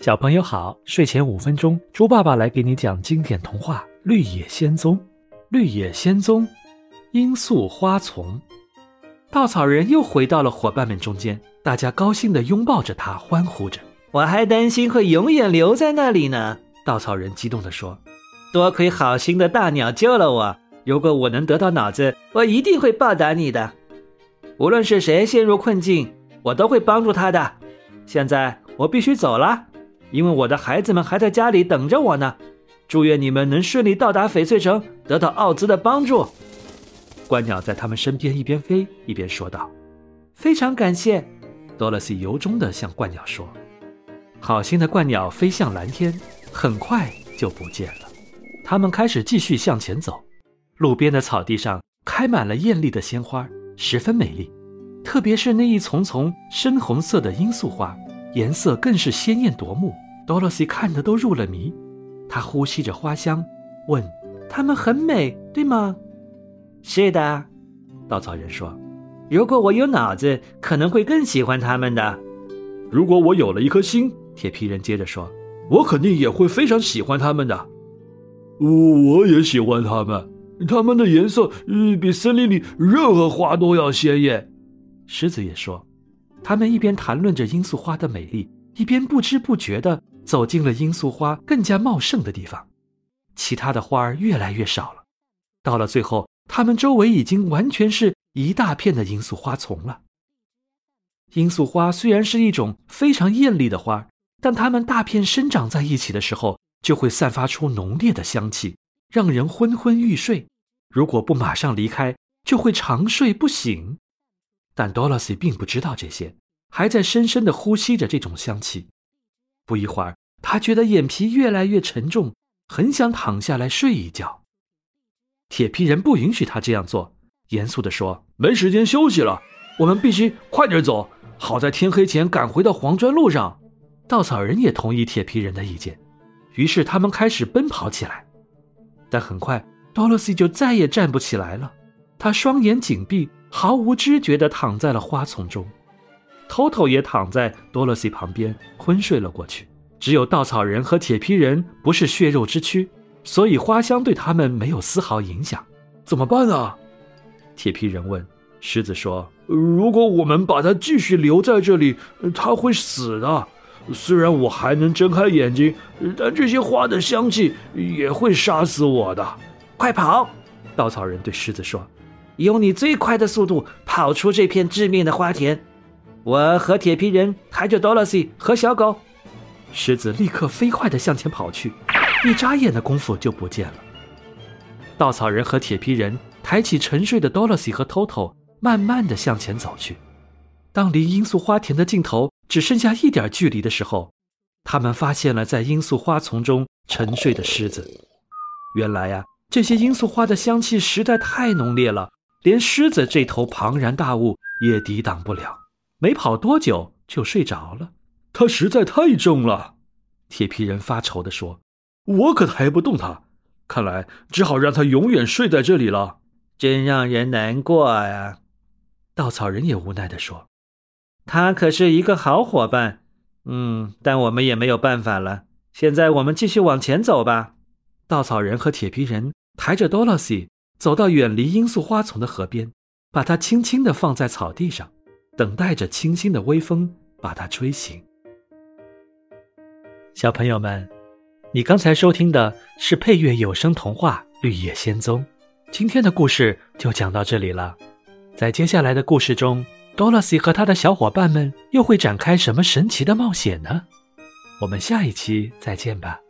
小朋友好，睡前五分钟，猪爸爸来给你讲经典童话《绿野仙踪》。绿野仙踪，罂粟花丛。稻草人又回到了伙伴们中间，大家高兴地拥抱着他，欢呼着。我还担心会永远留在那里呢。稻草人激动地说：“多亏好心的大鸟救了我，如果我能得到脑子，我一定会报答你的。无论是谁陷入困境，我都会帮助他的。现在我必须走了。”因为我的孩子们还在家里等着我呢，祝愿你们能顺利到达翡翠城，得到奥兹的帮助。鹳鸟在他们身边一边飞一边说道：“非常感谢。”多萝西由衷地向鹳鸟说：“好心的鹳鸟飞向蓝天，很快就不见了。”他们开始继续向前走，路边的草地上开满了艳丽的鲜花，十分美丽，特别是那一丛丛深红色的罂粟花。颜色更是鲜艳夺目，Dorothy 看得都入了迷。她呼吸着花香，问：“它们很美，对吗？”“是的。”稻草人说。“如果我有脑子，可能会更喜欢它们的。”“如果我有了一颗心，”铁皮人接着说，“我肯定也会非常喜欢它们的。”“我也喜欢它们，它们的颜色比森林里任何花都要鲜艳。”狮子也说。他们一边谈论着罂粟花的美丽，一边不知不觉地走进了罂粟花更加茂盛的地方。其他的花儿越来越少了，到了最后，它们周围已经完全是一大片的罂粟花丛了。罂粟花虽然是一种非常艳丽的花，但它们大片生长在一起的时候，就会散发出浓烈的香气，让人昏昏欲睡。如果不马上离开，就会长睡不醒。但 Dorothy 并不知道这些，还在深深地呼吸着这种香气。不一会儿，他觉得眼皮越来越沉重，很想躺下来睡一觉。铁皮人不允许他这样做，严肃地说：“没时间休息了，我们必须快点走，好在天黑前赶回到黄砖路上。”稻草人也同意铁皮人的意见，于是他们开始奔跑起来。但很快，Dorothy 就再也站不起来了，他双眼紧闭。毫无知觉地躺在了花丛中，偷偷也躺在多萝西旁边昏睡了过去。只有稻草人和铁皮人不是血肉之躯，所以花香对他们没有丝毫影响。怎么办啊？铁皮人问。狮子说：“如果我们把它继续留在这里，它会死的。虽然我还能睁开眼睛，但这些花的香气也会杀死我的。快跑！”稻草人对狮子说。用你最快的速度跑出这片致命的花田，我和铁皮人抬着 Dorothy 和小狗。狮子立刻飞快地向前跑去，一眨眼的功夫就不见了。稻草人和铁皮人抬起沉睡的 Dorothy 和 Toto，慢慢地向前走去。当离罂粟花田的尽头只剩下一点距离的时候，他们发现了在罂粟花丛中沉睡的狮子。原来呀，这些罂粟花的香气实在太浓烈了。连狮子这头庞然大物也抵挡不了，没跑多久就睡着了。它实在太重了，铁皮人发愁地说：“我可抬不动它，看来只好让它永远睡在这里了。”真让人难过呀！稻草人也无奈地说：“他可是一个好伙伴，嗯，但我们也没有办法了。现在我们继续往前走吧。”稻草人和铁皮人抬着多萝西。走到远离罂粟花丛的河边，把它轻轻地放在草地上，等待着清新的微风把它吹醒。小朋友们，你刚才收听的是配乐有声童话《绿野仙踪》，今天的故事就讲到这里了。在接下来的故事中，Dorothy 和他的小伙伴们又会展开什么神奇的冒险呢？我们下一期再见吧。